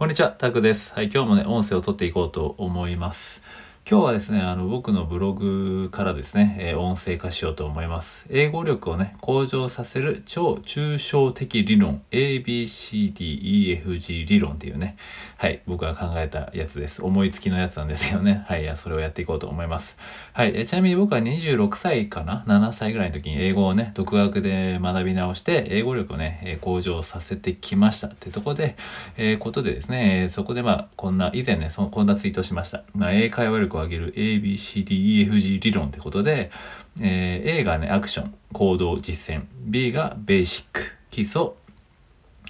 こんにちは、タクです。はい、今日もね、音声を撮っていこうと思います。今日はですね、あの僕のブログからですね、えー、音声化しようと思います。英語力をね、向上させる超抽象的理論、ABCDEFG 理論っていうね、はい、僕が考えたやつです。思いつきのやつなんですよね。はい、それをやっていこうと思います。はい、えちなみに僕は26歳かな ?7 歳ぐらいの時に英語をね、独学で学び直して、英語力をね、向上させてきましたってとこで、えー、ことでですね、そこでまあ、こんな、以前ね、そのこんなツイートしました。まあ、英会話力挙げる ABCDEFG 理論ってことで、えー、A がね、アクション、行動、実践。B がベーシック、基礎、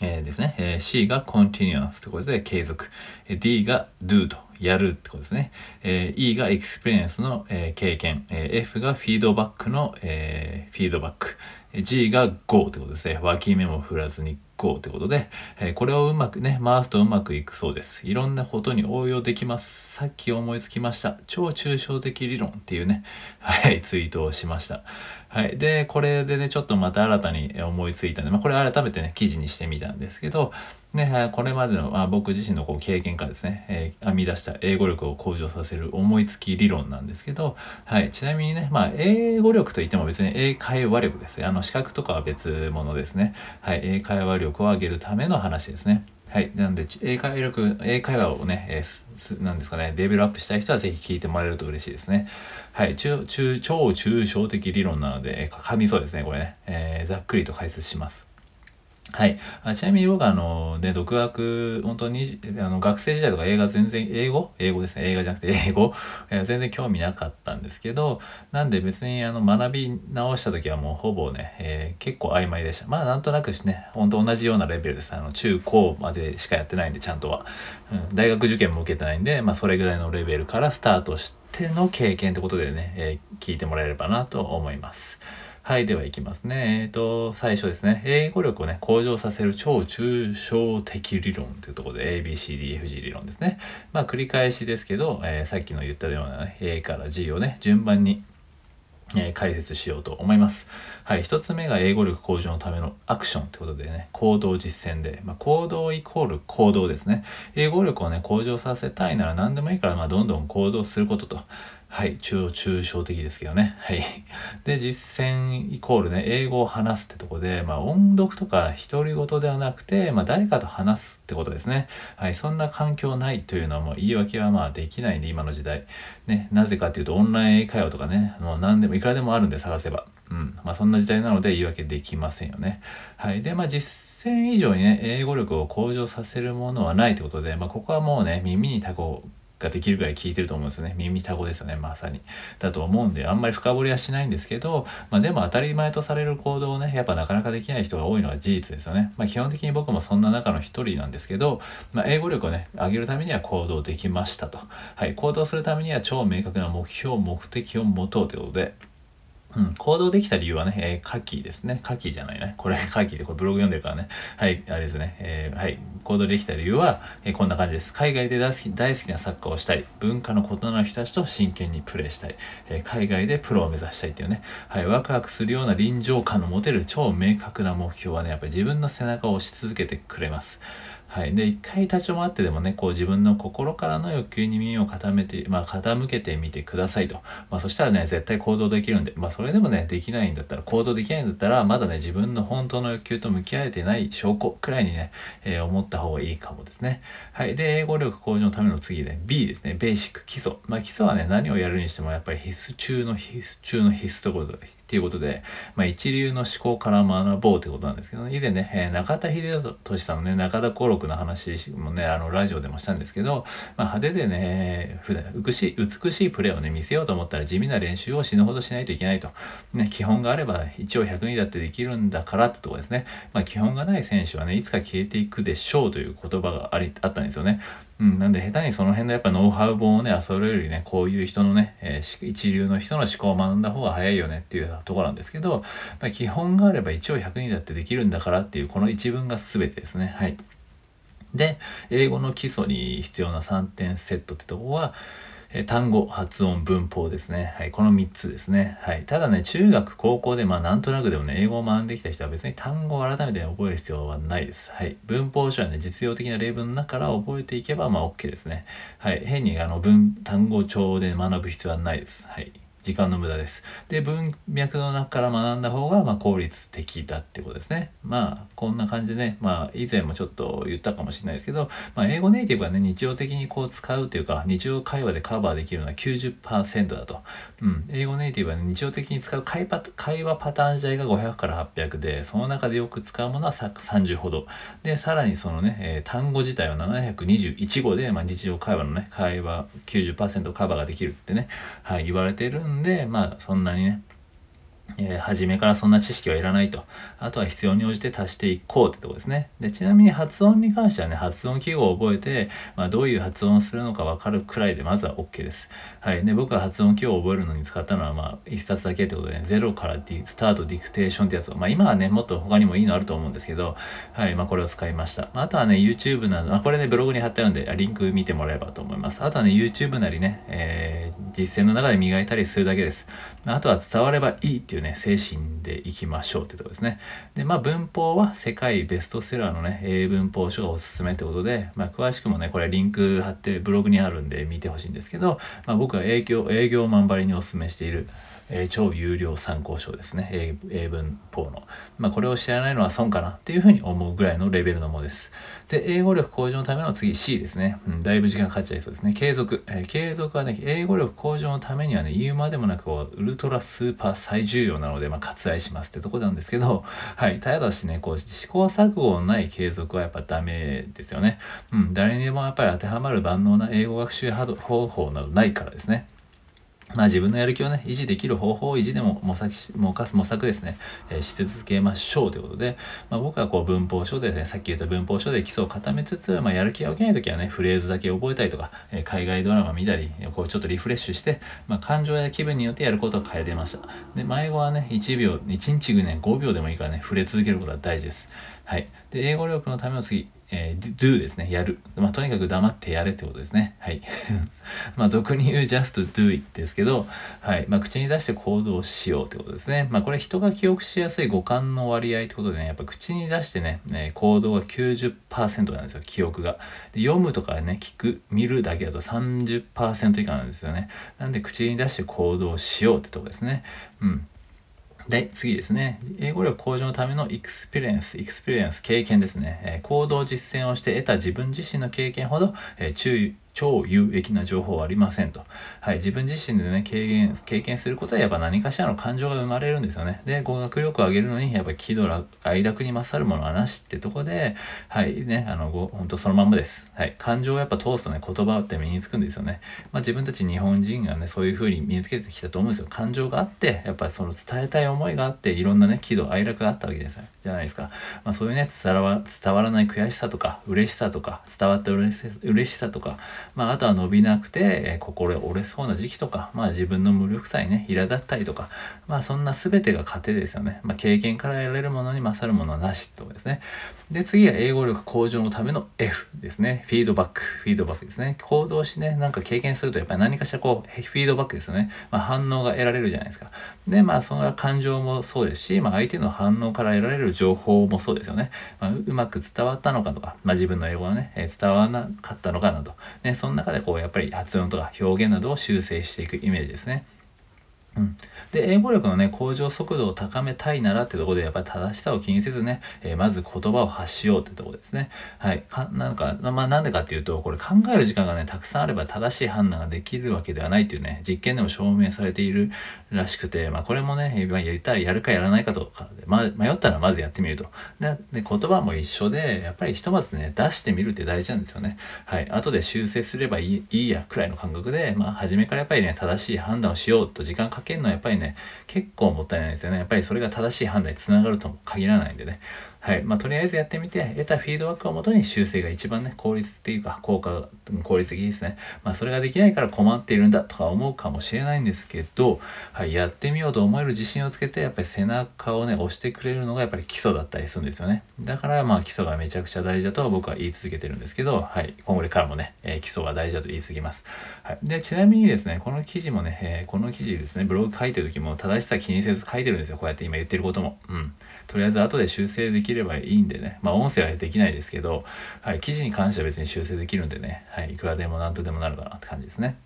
えー、ですね。えー、C が continuous ってことで継続。D が do とやるってことですね。えー、E が experience の、えー、経験。えー、F がフィードバックの、えー、フィードバック。G が Go ってことですね。脇目も振らずにこうってことで、えー、これをうまくね、回すとうまくいくそうです。いろんなことに応用できます。さっき思いつきました。超抽象的理論っていうね、はい、ツイートをしました。はい。で、これでね、ちょっとまた新たに思いついたんで、まあ、これ改めてね、記事にしてみたんですけど、ね、これまでの、まあ、僕自身のこう経験からですね、えー、編み出した英語力を向上させる思いつき理論なんですけど、はい。ちなみにね、まあ、英語力といっても別に英会話力です。あの、資格とかは別物ですね。はい。英会話力を上げるための話ですね。はい。なんで、英会力、英会話をね、えー、なんですかね、レベルアップしたい人はぜひ聞いてもらえると嬉しいですね。はい。中、中、超抽象的理論なので、噛みそうですね、これね。えー、ざっくりと解説します。はい。あちなみに僕はあの、ね、独学、本当に、あの、学生時代とか映画全然、英語？英語ですね。映画じゃなくて英語？全然興味なかったんですけど、なんで別にあの、学び直した時はもうほぼね、えー、結構曖昧でした。まあなんとなくしね、本当同じようなレベルです。あの、中高までしかやってないんで、ちゃんとは。うん、大学受験も受けてないんで、まあそれぐらいのレベルからスタートしての経験ってことでね、えー、聞いてもらえればなと思います。はい、では行きますね。えっ、ー、と、最初ですね。英語力をね、向上させる超抽象的理論というところで ABCDFG 理論ですね。まあ、繰り返しですけど、えー、さっきの言ったようなね、A から G をね、順番にえー、解説しようと思います。はい。一つ目が英語力向上のためのアクションってことでね、行動実践で、まあ、行動イコール行動ですね。英語力をね、向上させたいなら何でもいいから、まあ、どんどん行動することと。はい、中抽象的ですけどね。はい。で、実践イコールね、英語を話すってとこで、まあ音読とか独り言ではなくて、まあ誰かと話すってことですね。はい、そんな環境ないというのはもう言い訳はまあできないんで、今の時代。ね、なぜかっていうとオンライン英会話とかね、もう何でもいくらでもあるんで探せば。うん。まあそんな時代なので言い訳できませんよね。はい。で、まあ実践以上にね、英語力を向上させるものはないってことで、まあここはもうね、耳にタコができるぐらい聞いてると思うんですね。耳たごですよね、まさに。だと思うんで、あんまり深掘りはしないんですけど、まあでも当たり前とされる行動をね、やっぱなかなかできない人が多いのは事実ですよね。まあ基本的に僕もそんな中の一人なんですけど、まあ英語力をね、上げるためには行動できましたと。はい、行動するためには超明確な目標、目的を持とうということで、うん、行動できた理由はね、えー、夏季ですね。夏季じゃないね。これ、夏季で、これブログ読んでるからね。はい、あれですね。えー、はい、行動できた理由は、えー、こんな感じです。海外で大好き大好きなサッカーをしたい。文化の異なる人たちと真剣にプレーしたい。え海外でプロを目指したいっていうね。はい、ワクワクするような臨場感の持てる超明確な目標はね、やっぱり自分の背中を押し続けてくれます。はい。で、一回立ち止まってでもね、こう自分の心からの欲求に耳を傾めて、まあ傾けてみてくださいと。まあそしたらね、絶対行動できるんで、まあそれでもね、できないんだったら、行動できないんだったら、まだね、自分の本当の欲求と向き合えてない証拠くらいにね、えー、思った方がいいかもですね。はい。で、英語力向上のための次で、B ですね、ベーシック、基礎。まあ基礎はね、何をやるにしてもやっぱり必須中の必須中の必須ということで、っていうことで、まあ、一流の思考から学ぼうということなんですけど、ね、以前ね、えー、中田秀俊さんのね、中田幸六の話もね、あの、ラジオでもしたんですけど、まあ、派手でね、普段美しい、美しいプレーをね、見せようと思ったら地味な練習を死ぬほどしないといけないと。ね、基本があれば1応100人だってできるんだからってとこですね。まあ、基本がない選手はね、いつか消えていくでしょうという言葉がありあったんですよね。うん、なんで下手にその辺のやっぱノウハウ本をね、遊べるよりね、こういう人のね、えー、一流の人の思考を学んだ方が早いよねっていうところなんですけど、まあ、基本があれば一応100人だってできるんだからっていうこの一文が全てですね。はい。で、英語の基礎に必要な3点セットってとこは、え単語、発音、文法ですね。はい、この3つですね。はい。ただね、中学、高校で、まあ、なんとなくでもね、英語を学んできた人は別に単語を改めて覚える必要はないです。はい。文法書はね、実用的な例文の中から覚えていけば、まあ、OK ですね。はい。変に、あの、文、単語帳で学ぶ必要はないです。はい。時間の無駄です。で、文脈の中から学んだ方が、ま効率的だってことですね。まあ、こんな感じでね、まあ、以前もちょっと言ったかもしれないですけど、まあ、英語ネイティブはね、日常的にこう使うというか、日常会話でカバーできるのは90%だと。うん。英語ネイティブはね、日常的に使う会話パターン自体が500から800で、その中でよく使うものは30ほど。で、さらにそのね、えー、単語自体は721語で、まあ、日常会話のね、会話90%カバーができるってね、はい、言われてるんで、まあそんなにね、えー、初めからそんな知識はいらないと。あとは必要に応じて足していこうってとこですね。で、ちなみに発音に関してはね、発音記号を覚えて、まあ、どういう発音をするのかわかるくらいでまずは OK です。はい。で、僕は発音記号を覚えるのに使ったのは、まあ、一冊だけってことで、ね、ゼロからディスタートディクテーションってやつを、まあ、今はね、もっと他にもいいのあると思うんですけど、はい。まあ、これを使いました。まあ、あとはね、YouTube など、まあ、これね、ブログに貼ってあるんで、リンク見てもらえばと思います。あとはね、YouTube なりね、えー、実践の中で磨いたりするだけです。あとは伝わればいいっていうね、精神でいきましょうってとこですね。で、まあ文法は世界ベストセラーのね、英文法書がおすすめってことで、まあ詳しくもね、これリンク貼ってブログにあるんで見てほしいんですけど、まあ僕は営業、営業マンバリにおすすめしているえー、超有料参考書ですね。英英文法の。まあ、これを知らないのは損かなっていうふうに思うぐらいのレベルのものです。で、英語力向上のための次 C ですね。うん、だいぶ時間かかっちゃいそうですね。継続。えー、継続はね、英語力向上のためにはね、言うまでもなく、ウルトラスーパー最重要なので、まあ、割愛しますってとこなんですけど、はい。ただしね、こう、試行錯誤のない継続はやっぱダメですよね。うん、誰にでもやっぱり当てはまる万能な英語学習方法などないからですね。まあ自分のやる気をね、維持できる方法を維持でも模索し、模索模索ですね、えー、し続けましょうということで、まあ僕はこう文法書でね、さっき言った文法書で基礎を固めつつ、まあやる気が起きないときはね、フレーズだけ覚えたりとか、えー、海外ドラマ見たり、こうちょっとリフレッシュして、まあ感情や気分によってやることを変えてました。で、迷子はね、1秒、1日ぐね、5秒でもいいからね、触れ続けることは大事です。はい。で、英語力のための次、えー、do ですね。やる。まあ、とにかく黙ってやれってことですね。はい。まあ、俗に言う just do it ですけど、はい。まあ、口に出して行動しようってことですね。まあ、これ人が記憶しやすい五感の割合ってことでね、やっぱ口に出してね、ね行動が90%なんですよ、記憶が。で読むとかね、聞く、見るだけだと30%以下なんですよね。なんで口に出して行動しようってとこですね。うん。で、次ですね。英語力向上のための experience、experience、経験ですね。えー、行動実践をして得た自分自身の経験ほど、えー、注意、超有益な情報はありませんと。はい、自分自身でね、経験、経験することはやっぱ何かしらの感情が生まれるんですよね。で、語学力を上げるのに、やっぱ喜怒哀楽に勝るものはなしってとこで、はい、ね、あの、ほんとそのまんまです。はい、感情をやっぱ通すとね、言葉って身につくんですよね。まあ自分たち日本人がね、そういう風に身につけてきたと思うんですよ。感情があって、やっぱその伝えたい思いがあって、いろんなね、喜怒哀楽があったわけです。じゃないですか。まあそういうね、伝わ伝わらない悔しさとか、嬉しさとか、伝わった嬉しさとか、まああとは伸びなくて、えー、心折れそうな時期とか、まあ自分の無力さにね、苛立ったりとか、まあそんな全てが糧ですよね。まあ経験から得られるものに勝るものはなしってことですね。で、次は英語力向上のための F ですね。フィードバック。フィードバックですね。行動しね、なんか経験するとやっぱり何かしらこう、フィードバックですよね。まあ反応が得られるじゃないですか。で、まあその感情もそうですし、まあ相手の反応から得られる情報もそうですよね。まあ、うまく伝わったのかとか、まあ自分の英語がね、え伝わらなかったのかなど。ね、その中でこう、やっぱり発音とか表現などを修正していくイメージですね。うん、で英語力のね向上速度を高めたいならってとこでやっぱり正しさを気にせずね、えー、まず言葉を発しようってとこですね。はい。かなんかまあなんでかっていうとこれ考える時間がねたくさんあれば正しい判断ができるわけではないっていうね実験でも証明されているらしくてまあこれもね、まあ、やりたらやるかやらないかとかで、ま、迷ったらまずやってみると。でで言葉も一緒でやっぱりひとまずね出してみるって大事なんですよね。はい。後で修正すればいいいいやくらいの感覚でまあ初めからやっぱりね正しい判断をしようと時間かけるのはやっぱりね結構もったいないですよねやっぱりそれが正しい判断につながるとも限らないんでねはい。まあ、とりあえずやってみて、得たフィードバックをもとに修正が一番ね、効率っていうか、効果、効率的ですね。まあ、それができないから困っているんだとか思うかもしれないんですけど、はい。やってみようと思える自信をつけて、やっぱり背中をね、押してくれるのがやっぱり基礎だったりするんですよね。だから、まあ、基礎がめちゃくちゃ大事だと僕は言い続けてるんですけど、はい。今後からもね、えー、基礎が大事だと言い過ぎます。はい。で、ちなみにですね、この記事もね、えー、この記事ですね、ブログ書いてる時も正しさ気にせず書いてるんですよ。こうやって今言ってることも。うん。とりあえず後で修正できればいいんでね。まあ音声はできないですけど、はい、記事に関しては別に修正できるんでね、はい、いくらでも何とでもなるかなって感じですね。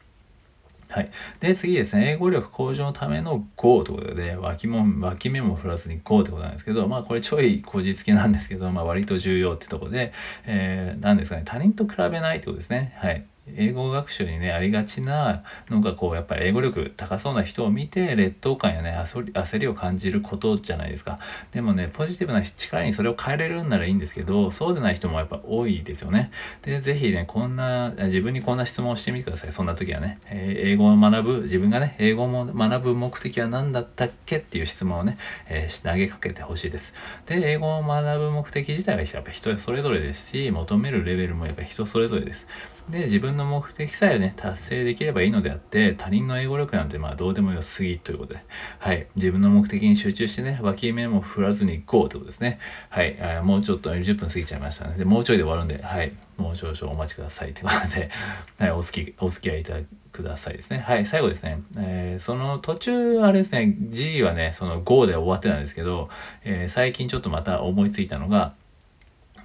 はい。で、次ですね、英語力向上のための GO ということで、脇も、脇目も振らずに GO ってことなんですけど、まあこれちょいこじつけなんですけど、まあ割と重要ってとこで、えー、なんですかね、他人と比べないってことですね。はい。英語学習にねありがちなのがこうやっぱり英語力高そうな人を見て劣等感やね焦りを感じることじゃないですか。でもねポジティブな力にそれを変えれるんならいいんですけどそうでない人もやっぱ多いですよね。で是非ねこんな自分にこんな質問をしてみてください。そんな時はね、えー、英語を学ぶ自分がね英語も学ぶ目的は何だったっけ？っていう質問をね、えー、投げかけてほしいです。で英語を学ぶ目的自体はやっぱ人それぞれですし求めるレベルもやっぱ人それぞれです。で自分の目的さえね達成できればいいのであって他人の英語力なんてまあどうでもよすぎということで。はい。自分の目的に集中してね脇目も振らずにいこうということですね。はい。あもうちょっと10分過ぎちゃいましたね。でもうちょいで終わるんではい。もう少々お待ちくださいということで、はい、お好きお付き合いいただくださいですね。はい、最後ですね。えー、その途中、あれですね、G はね、その GO で終わってたんですけど、えー、最近ちょっとまた思いついたのが、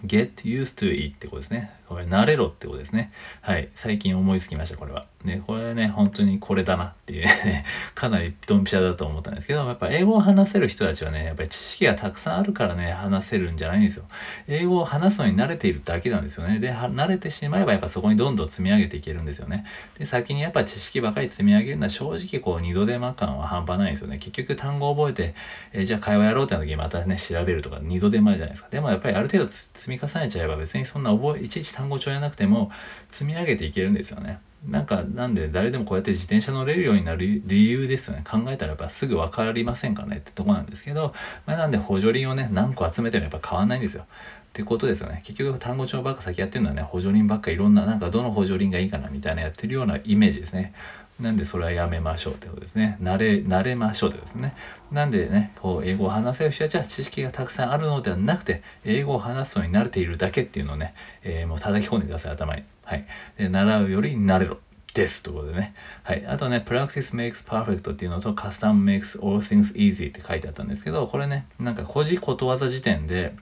get used to it ってことですね。これ、慣れろってことですね。はい。最近思いつきました、これは。ね、これはね、本当にこれだなっていうね、かなりドンピシャだと思ったんですけど、やっぱ英語を話せる人たちはね、やっぱり知識がたくさんあるからね、話せるんじゃないんですよ。英語を話すのに慣れているだけなんですよね。で、慣れてしまえばやっぱそこにどんどん積み上げていけるんですよね。で、先にやっぱ知識ばかり積み上げるのは正直こう二度手間感は半端ないんですよね。結局単語を覚えて、えー、じゃあ会話やろうってな時にまたね、調べるとか二度手間じゃないですか。でもやっぱりある程度積み重ねちゃえば別にそんな覚え、いちいち単語帳やなくても積み上げていけるんですよね。なんかなんで誰でもこうやって自転車乗れるようになる理由ですよね。考えたらやっぱすぐ分かりませんかねってとこなんですけど、まあ、なんで補助輪をね何個集めてもやっぱ変わんないんですよ。ってことですよね。結局単語帳ばっか先やってるのはね補助輪ばっかいろんななんかどの補助輪がいいかなみたいなやってるようなイメージですねなんでそれはやめましょうってことですね。慣れ、慣れましょうってことですね。なんでね、こう、英語を話せる人たちは知識がたくさんあるのではなくて、英語を話すのに慣れているだけっていうのをね、えー、もう叩き込んでください、頭に。はい。で、習うより慣れろ。ですということでね。はい。あとね、practice makes perfect っていうのと custom makes all things easy って書いてあったんですけど、これね、なんか古事ことわざ辞典で、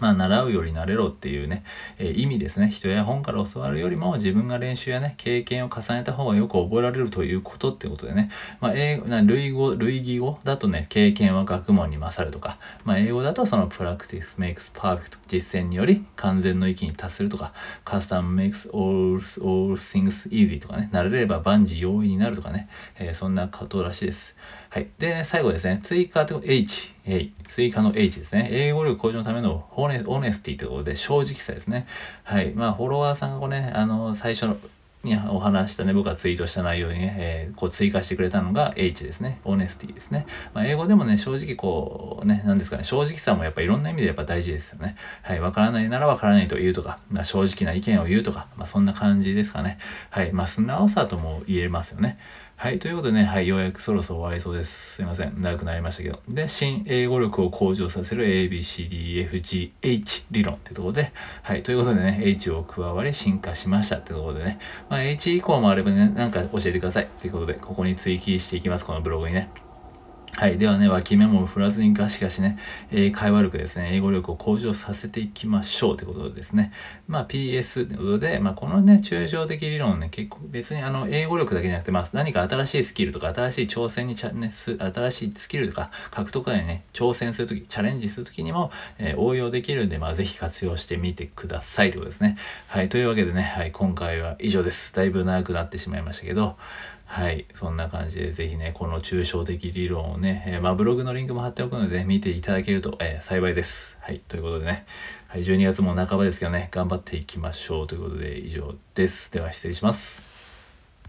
まあ、習うより慣れろっていうね、えー、意味ですね。人や本から教わるよりも自分が練習やね、経験を重ねた方がよく覚えられるということってことでね。まあ、英語、な類語、類義語だとね、経験は学問に勝るとか、まあ、英語だとその practice makes perfect 実践により完全の域に達するとか、custom makes all, all things easy とかね、慣れれば万事容易になるとかね、えー、そんなことらしいです。はい。で、最後ですね、追加と H。追加の H ですね。英語力向上のためのオネオネスティということで、正直さですね。はい。まあ、フォロワーさんがね、あの、最初の、にお話したね、僕がツイートした内容にね、えー、こう追加してくれたのが H ですね。オネスティですね。まあ、英語でもね、正直こう、ね、なんですかね、正直さもやっぱいろんな意味でやっぱ大事ですよね。はい。わからないならわからないと言うとか、まあ、正直な意見を言うとか、まあ、そんな感じですかね。はい。まあ、素直さとも言えますよね。はい。ということでね、はい。ようやくそろそろ終わりそうです。すいません。長くなりましたけど。で、新英語力を向上させる ABCDFGH 理論っていうところで、はい。ということでね、H を加わり進化しましたってところでね、まあ、H 以降もあればね、なんか教えてください。ということで、ここに追記していきます。このブログにね。はい。ではね、脇目も振らずにガシガシね、えー、会話力ですね、英語力を向上させていきましょうということですね。まあ PS ということで、まあこのね、抽象的理論ね、結構別にあの、英語力だけじゃなくて、まあ何か新しいスキルとか、新しい挑戦にチャ、ね、新しいスキルとか、獲得にね、挑戦するとき、チャレンジするときにも、えー、応用できるんで、まあぜひ活用してみてくださいということですね。はい。というわけでね、はい、今回は以上です。だいぶ長くなってしまいましたけど、はい。そんな感じで、ぜひね、この抽象的理論をね、えー、まあ、ブログのリンクも貼っておくので、ね見ていただけると、えー、幸いです。はい。ということでね、はい、12月も半ばですけどね、頑張っていきましょうということで、以上です。では、失礼します。